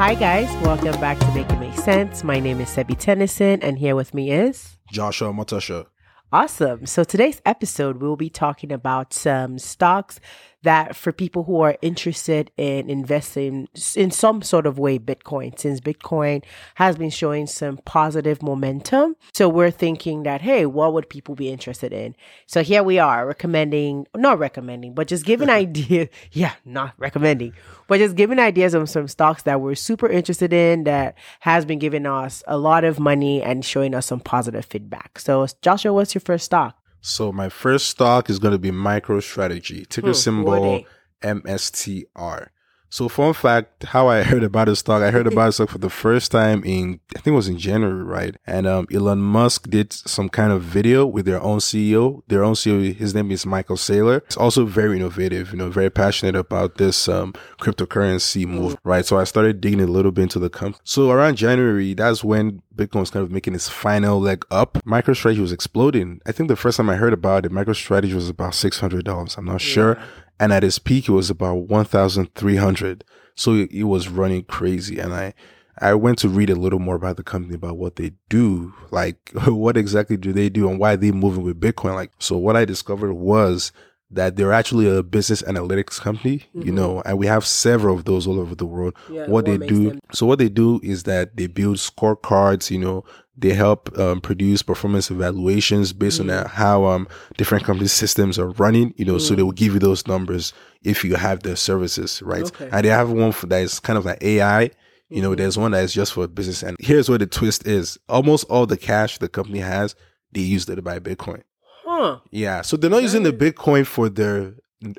Hi, guys. Welcome back to Make It Make Sense. My name is Sebi Tennyson, and here with me is Joshua Matasha. Awesome. So, today's episode, we'll be talking about some stocks that for people who are interested in investing in some sort of way Bitcoin, since Bitcoin has been showing some positive momentum. So we're thinking that, hey, what would people be interested in? So here we are recommending, not recommending, but just giving ideas. Yeah, not recommending, but just giving ideas of some stocks that we're super interested in that has been giving us a lot of money and showing us some positive feedback. So Joshua, what's your first stock? So my first stock is going to be MicroStrategy, ticker hmm, symbol MSTR. So fun fact, how I heard about this stock, I heard about this stock for the first time in, I think it was in January, right? And um, Elon Musk did some kind of video with their own CEO. Their own CEO, his name is Michael Saylor. It's also very innovative, you know, very passionate about this um, cryptocurrency move, right? So I started digging a little bit into the company. So around January, that's when Bitcoin was kind of making its final leg up. MicroStrategy was exploding. I think the first time I heard about it, MicroStrategy was about $600. I'm not yeah. sure and at its peak it was about 1300 so it, it, was running crazy and i i went to read a little more about the company about what they do like what exactly do they do and why they moving with bitcoin like so what i discovered was that they're actually a business analytics company, mm-hmm. you know, and we have several of those all over the world. Yeah, what, what they do, them- so what they do is that they build scorecards, you know, they help um, produce performance evaluations based mm. on how um, different company systems are running. You know, mm. so they will give you those numbers if you have their services, right? Okay. And they have one for that is kind of like AI. You know, mm-hmm. there's one that is just for business. And here's where the twist is: almost all the cash the company has, they use it to buy Bitcoin. Huh? Yeah. So they're not using the Bitcoin for their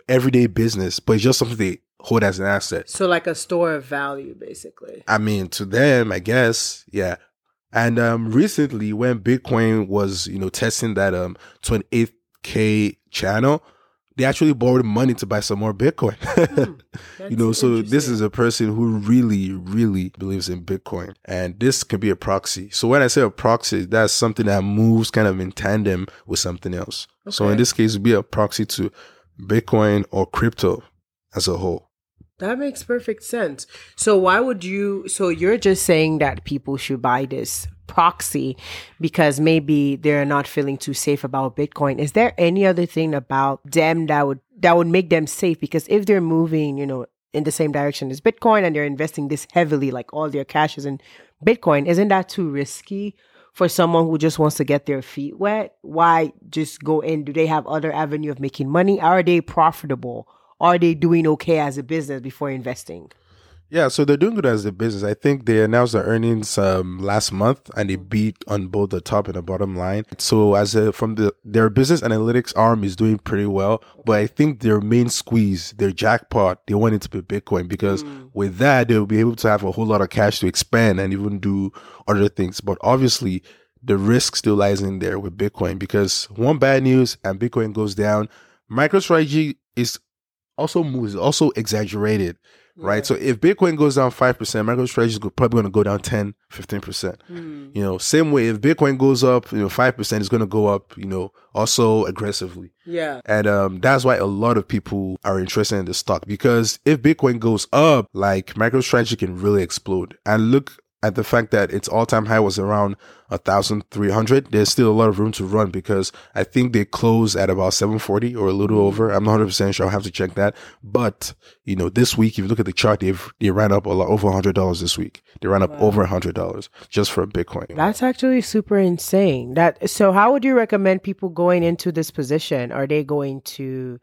everyday business, but it's just something they hold as an asset. So like a store of value, basically. I mean, to them, I guess, yeah. And um, recently, when Bitcoin was, you know, testing that um 28k channel, they actually borrowed money to buy some more Bitcoin. Hmm, you know, so this is a person who really, really believes in Bitcoin, and this can be a proxy. So when I say a proxy, that's something that moves kind of in tandem with something else. Okay. So in this case, it'd be a proxy to Bitcoin or crypto as a whole. That makes perfect sense. So why would you so you're just saying that people should buy this proxy because maybe they're not feeling too safe about Bitcoin. Is there any other thing about them that would that would make them safe because if they're moving, you know, in the same direction as Bitcoin and they're investing this heavily like all their cash is in Bitcoin, isn't that too risky? for someone who just wants to get their feet wet? Why just go in? Do they have other avenue of making money? Are they profitable? Are they doing okay as a business before investing? Yeah, so they're doing good as a business. I think they announced their earnings um, last month, and they beat on both the top and the bottom line. So as a from the their business analytics arm is doing pretty well, but I think their main squeeze, their jackpot, they want it to be Bitcoin because mm. with that they'll be able to have a whole lot of cash to expand and even do other things. But obviously, the risk still lies in there with Bitcoin because one bad news and Bitcoin goes down. MicroStrategy is also moves, also exaggerated, right? So if Bitcoin goes down 5%, MicroStrategy is probably going to go down 10, 15%. Mm. You know, same way, if Bitcoin goes up, you know, 5% is going to go up, you know, also aggressively. Yeah. And um, that's why a lot of people are interested in the stock because if Bitcoin goes up, like MicroStrategy can really explode. And look at the fact that its all-time high was around 1300 there's still a lot of room to run because i think they close at about 740 or a little mm. over. I'm not 100% sure. I'll have to check that. But you know this week if you look at the chart they've they ran up a lot over $100 this week. They ran up wow. over $100 just for bitcoin. That's actually super insane. That so how would you recommend people going into this position? Are they going to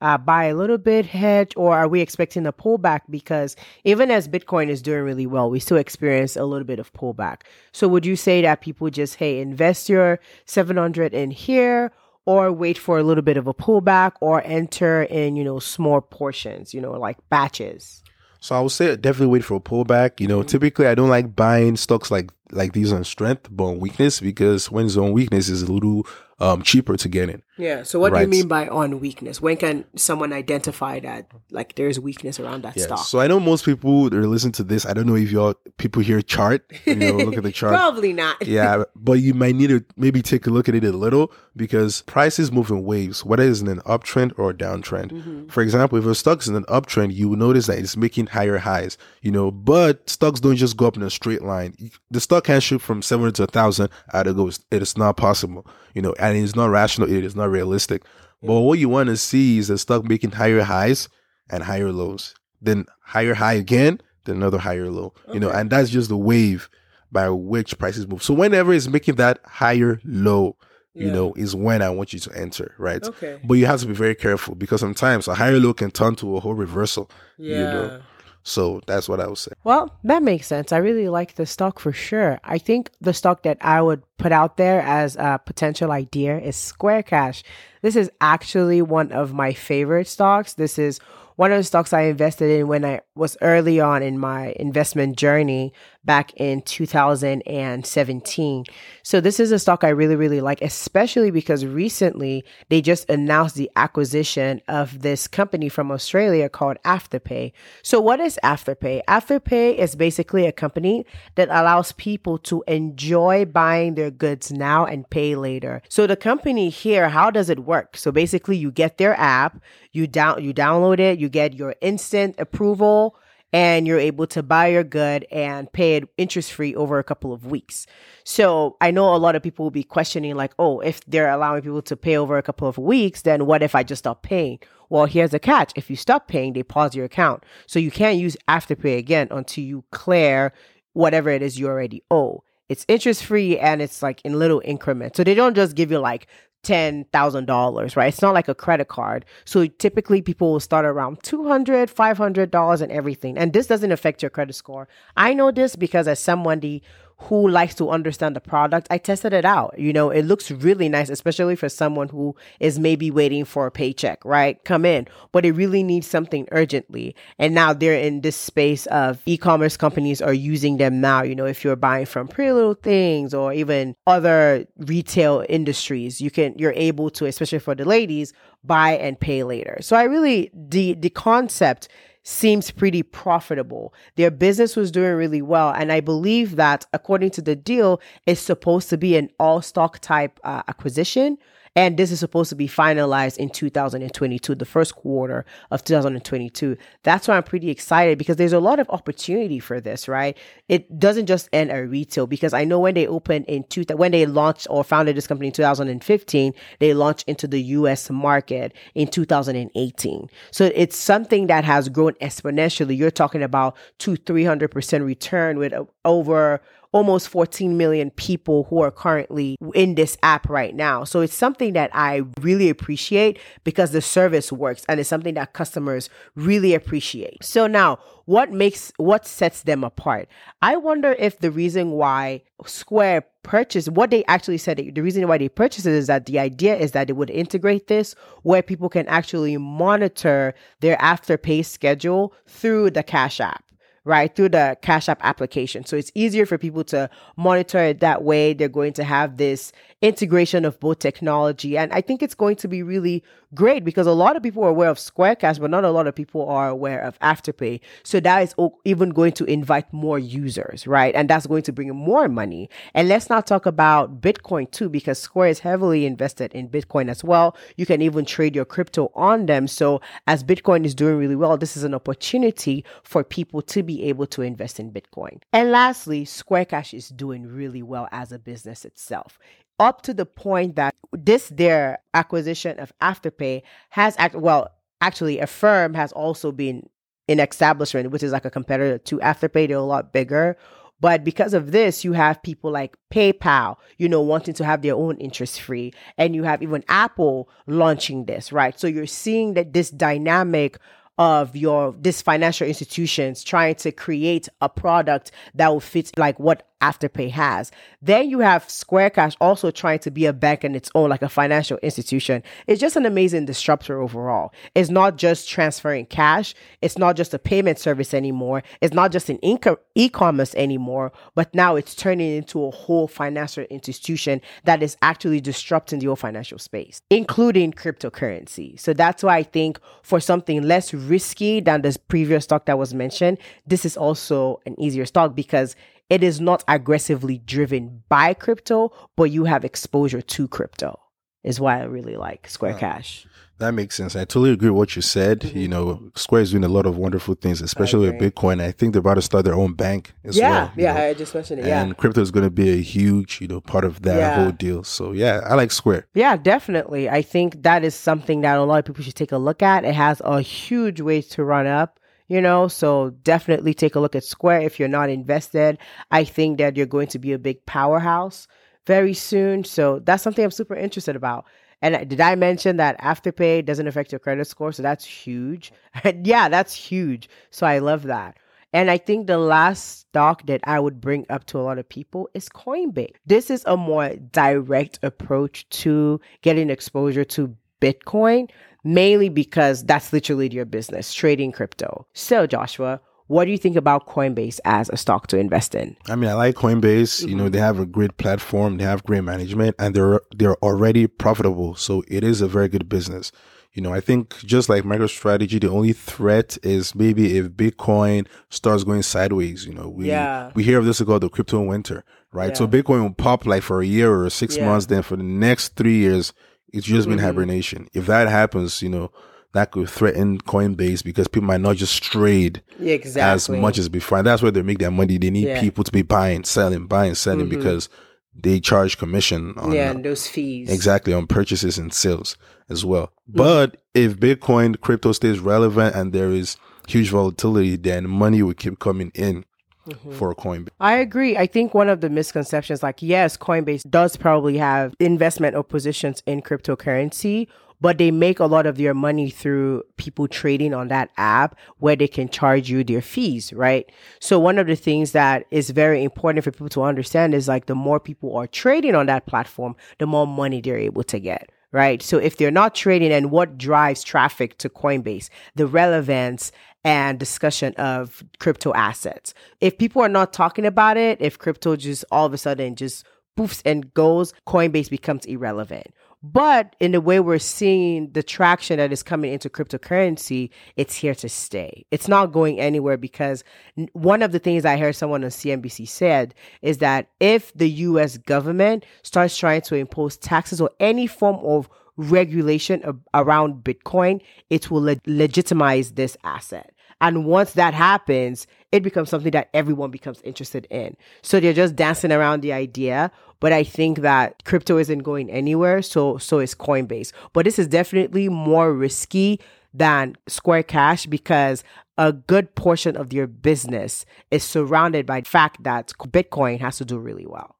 uh, buy a little bit hedge, or are we expecting a pullback? Because even as Bitcoin is doing really well, we still experience a little bit of pullback. So would you say that people just hey invest your seven hundred in here? Or wait for a little bit of a pullback, or enter in you know small portions, you know like batches. So I would say definitely wait for a pullback. You know, mm-hmm. typically I don't like buying stocks like like these on strength but on weakness because when it's on weakness is a little um cheaper to get in. Yeah. So what right? do you mean by on weakness? When can someone identify that like there's weakness around that yeah. stock? So I know most people that listen to this. I don't know if y'all people here chart. You know, look at the chart. Probably not. yeah, but you might need to maybe take a look at it a little because prices move in waves, whether it's in an uptrend or a downtrend. Mm-hmm. For example, if a stock is in an uptrend, you will notice that it's making higher highs. You know, but stocks don't just go up in a straight line. The stock can shoot from seven to a thousand. Out of goes. It is not possible. You know, and it's not rational. It is not realistic. But what you want to see is the stock making higher highs and higher lows, then higher high again, then another higher low. Okay. You know, and that's just the wave by which prices move. So whenever it's making that higher low, yeah. you know, is when I want you to enter, right? Okay. But you have to be very careful because sometimes a higher low can turn to a whole reversal. Yeah. You know. So that's what I would say. Well, that makes sense. I really like the stock for sure. I think the stock that I would put out there as a potential idea is Square Cash. This is actually one of my favorite stocks. This is one of the stocks I invested in when I was early on in my investment journey back in 2017. So this is a stock I really, really like, especially because recently they just announced the acquisition of this company from Australia called Afterpay. So what is Afterpay? Afterpay is basically a company that allows people to enjoy buying their goods now and pay later. So the company here, how does it work? So basically you get their app, you down you download it, you get your instant approval and you're able to buy your good and pay it interest free over a couple of weeks. So I know a lot of people will be questioning, like, oh, if they're allowing people to pay over a couple of weeks, then what if I just stop paying? Well, here's the catch. If you stop paying, they pause your account. So you can't use Afterpay again until you clear whatever it is you already owe. It's interest free and it's like in little increments. So they don't just give you like $10,000, right? It's not like a credit card. So typically people will start around $200, $500 and everything. And this doesn't affect your credit score. I know this because as somebody who likes to understand the product, I tested it out. You know, it looks really nice, especially for someone who is maybe waiting for a paycheck, right? Come in, but it really needs something urgently. And now they're in this space of e-commerce companies are using them now. You know, if you're buying from Pretty Little Things or even other retail industries, you can, you're able to, especially for the ladies, buy and pay later. So I really, the, the concept seems pretty profitable. Their business was doing really well. And I believe that according to the deal, it's supposed to be an all stock type uh, acquisition and this is supposed to be finalized in 2022, the first quarter of 2022. That's why I'm pretty excited because there's a lot of opportunity for this, right? It doesn't just end at retail because I know when they opened in two, when they launched or founded this company in 2015, they launched into the US market in 2018. So it's something that has grown exponentially. You're talking about two, 300% return with over almost 14 million people who are currently in this app right now. So it's something that I really appreciate because the service works and it's something that customers really appreciate. So now, what makes what sets them apart? I wonder if the reason why Square purchased what they actually said the reason why they purchased it is that the idea is that they would integrate this where people can actually monitor their afterpay schedule through the Cash App right through the cash app application. So it's easier for people to monitor it that way. They're going to have this integration of both technology. And i think it's going to be really great because a lot of people are aware of square cash but not a lot of people are aware of afterpay. So that is even going to invite more users right? And that's going to bring more money. And let's not talk about bitcoin too because square is heavily invested in bitcoin as well. You can even trade your crypto on them. So as bitcoin is doing really well this is an opportunity for people to be able to invest in Bitcoin. And lastly, Square Cash is doing really well as a business itself. Up to the point that this their acquisition of Afterpay has act well, actually Affirm has also been in establishment, which is like a competitor to Afterpay. They're a lot bigger. But because of this, you have people like PayPal, you know, wanting to have their own interest free. And you have even Apple launching this, right? So you're seeing that this dynamic of your this financial institutions trying to create a product that will fit like what Afterpay has. Then you have Square Cash also trying to be a bank in its own, like a financial institution. It's just an amazing disruptor overall. It's not just transferring cash. It's not just a payment service anymore. It's not just an e-commerce anymore, but now it's turning into a whole financial institution that is actually disrupting the whole financial space, including cryptocurrency. So that's why I think for something less risky than the previous stock that was mentioned, this is also an easier stock because it is not aggressively driven by crypto, but you have exposure to crypto. Is why I really like Square Cash. That makes sense. I totally agree with what you said. Mm-hmm. You know, Square is doing a lot of wonderful things, especially with Bitcoin. I think they're about to start their own bank as yeah, well. Yeah, yeah, I just mentioned it. Yeah. And crypto is going to be a huge, you know, part of that yeah. whole deal. So yeah, I like Square. Yeah, definitely. I think that is something that a lot of people should take a look at. It has a huge way to run up you know so definitely take a look at square if you're not invested. I think that you're going to be a big powerhouse very soon. So that's something i'm super interested about. And did i mention that afterpay doesn't affect your credit score? So that's huge. Yeah that's huge. So i love that. And I think the last stock that I would bring up to a lot of people is Coinbase. This is a more direct approach to getting exposure to Bitcoin mainly because that's literally your business, trading crypto. So, Joshua, what do you think about Coinbase as a stock to invest in? I mean, I like Coinbase. Mm-hmm. You know, mm-hmm. they have a great platform, they have great management, and they're they're already profitable. So it is a very good business. You know, I think just like MicroStrategy, the only threat is maybe if Bitcoin starts going sideways. You know, we yeah. we hear of this called the crypto winter, right? Yeah. So Bitcoin will pop like for a year or six yeah. months, then for the next three years, it's just been mm-hmm. hibernation. If that happens, you know, that could threaten Coinbase because people might not just trade exactly. as much as before. And that's where they make their money. They need yeah. people to be buying, selling, buying, selling mm-hmm. because they charge commission on yeah, uh, those fees. Exactly, on purchases and sales as well. Mm-hmm. But if Bitcoin crypto stays relevant and there is huge volatility, then money will keep coming in mm-hmm. for Coinbase. I agree. I think one of the misconceptions, like, yes, Coinbase does probably have investment or positions in cryptocurrency, but they make a lot of their money through people trading on that app where they can charge you their fees, right? So one of the things that is very important for people to understand is like the more people are trading on that platform, the more money they're able to get right? So if they're not trading and what drives traffic to Coinbase, the relevance and discussion of crypto assets. If people are not talking about it, if crypto just all of a sudden just poofs and goes, Coinbase becomes irrelevant. But in the way we're seeing the traction that is coming into cryptocurrency, it's here to stay. It's not going anywhere because one of the things I heard someone on CNBC said is that if the US government starts trying to impose taxes or any form of regulation around Bitcoin, it will le- legitimize this asset. And once that happens, it becomes something that everyone becomes interested in. So they're just dancing around the idea. But I think that crypto isn't going anywhere. So so is Coinbase. But this is definitely more risky than Square Cash because a good portion of your business is surrounded by the fact that Bitcoin has to do really well.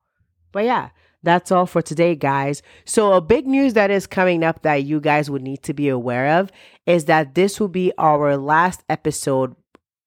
But yeah, that's all for today, guys. So, a big news that is coming up that you guys would need to be aware of is that this will be our last episode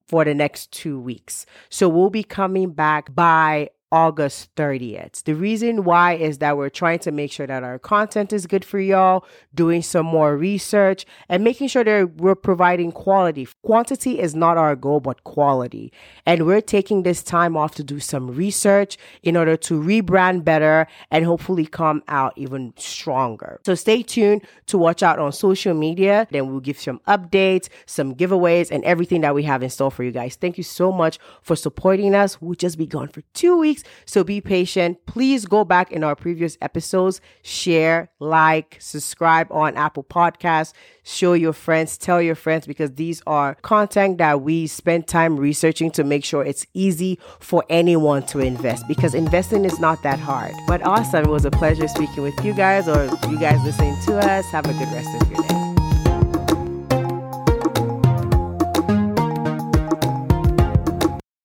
for the next two weeks. So, we'll be coming back by August 30th. The reason why is that we're trying to make sure that our content is good for y'all, doing some more research, and making sure that we're providing quality. Quantity is not our goal, but quality. And we're taking this time off to do some research in order to rebrand better and hopefully come out even stronger. So stay tuned to watch out on social media. Then we'll give some updates, some giveaways, and everything that we have in store for you guys. Thank you so much for supporting us. We'll just be gone for two weeks weeks. So be patient. Please go back in our previous episodes, share, like, subscribe on Apple Podcasts, show your friends, tell your friends, because these are content that we spend time researching to make sure it's easy for anyone to invest because investing is not that hard. But awesome. It was a pleasure speaking with you guys or you guys listening to us. Have a good rest of your day.